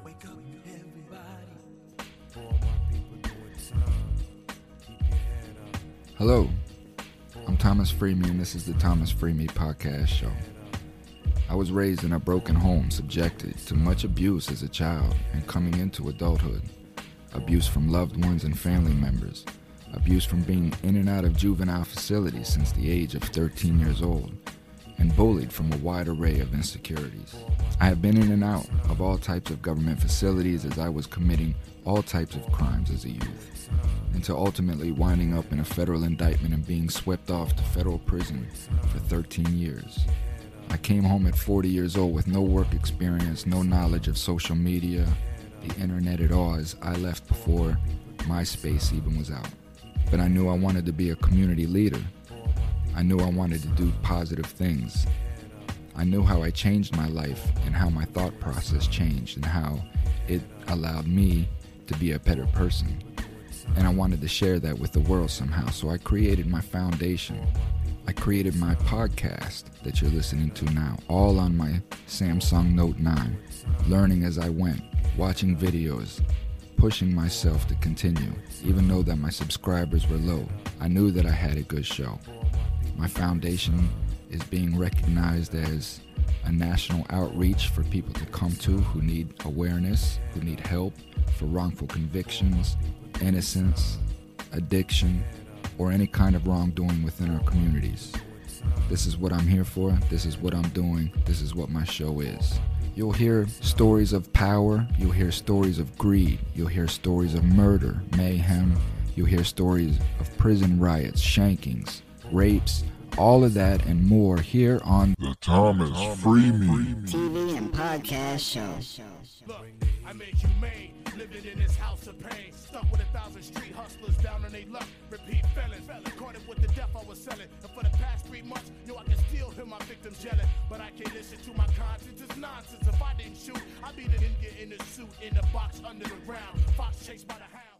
Wake up, everybody. For all my people doing time. Keep your head up. Hello, I'm Thomas Freemy, and this is the Thomas Freemy Podcast Show. I was raised in a broken home, subjected to much abuse as a child and coming into adulthood. Abuse from loved ones and family members. Abuse from being in and out of juvenile facilities since the age of 13 years old. And bullied from a wide array of insecurities. I have been in and out of all types of government facilities as I was committing all types of crimes as a youth, until ultimately winding up in a federal indictment and being swept off to federal prison for 13 years. I came home at 40 years old with no work experience, no knowledge of social media, the internet at all, as I left before MySpace even was out. But I knew I wanted to be a community leader. I knew I wanted to do positive things. I knew how I changed my life and how my thought process changed and how it allowed me to be a better person. And I wanted to share that with the world somehow. So I created my foundation. I created my podcast that you're listening to now, all on my Samsung Note 9, learning as I went, watching videos, pushing myself to continue, even though that my subscribers were low. I knew that I had a good show. My foundation is being recognized as a national outreach for people to come to who need awareness, who need help for wrongful convictions, innocence, addiction, or any kind of wrongdoing within our communities. This is what I'm here for. This is what I'm doing. This is what my show is. You'll hear stories of power. You'll hear stories of greed. You'll hear stories of murder, mayhem. You'll hear stories of prison riots, shankings, rapes, all of that and more here on The Thomas Freemy. TV and podcast show. Look, I made you made, living in this house of pain. Stuck with a thousand street hustlers down on they luck. Repeat felon, caught it with the death I was selling. And for the past three months, yo, I can still hear my victims yelling. But I can't listen to my conscience, it's nonsense. If I didn't shoot, I'd be the ninja in the suit, in the box under the ground. Fox chased by the hound.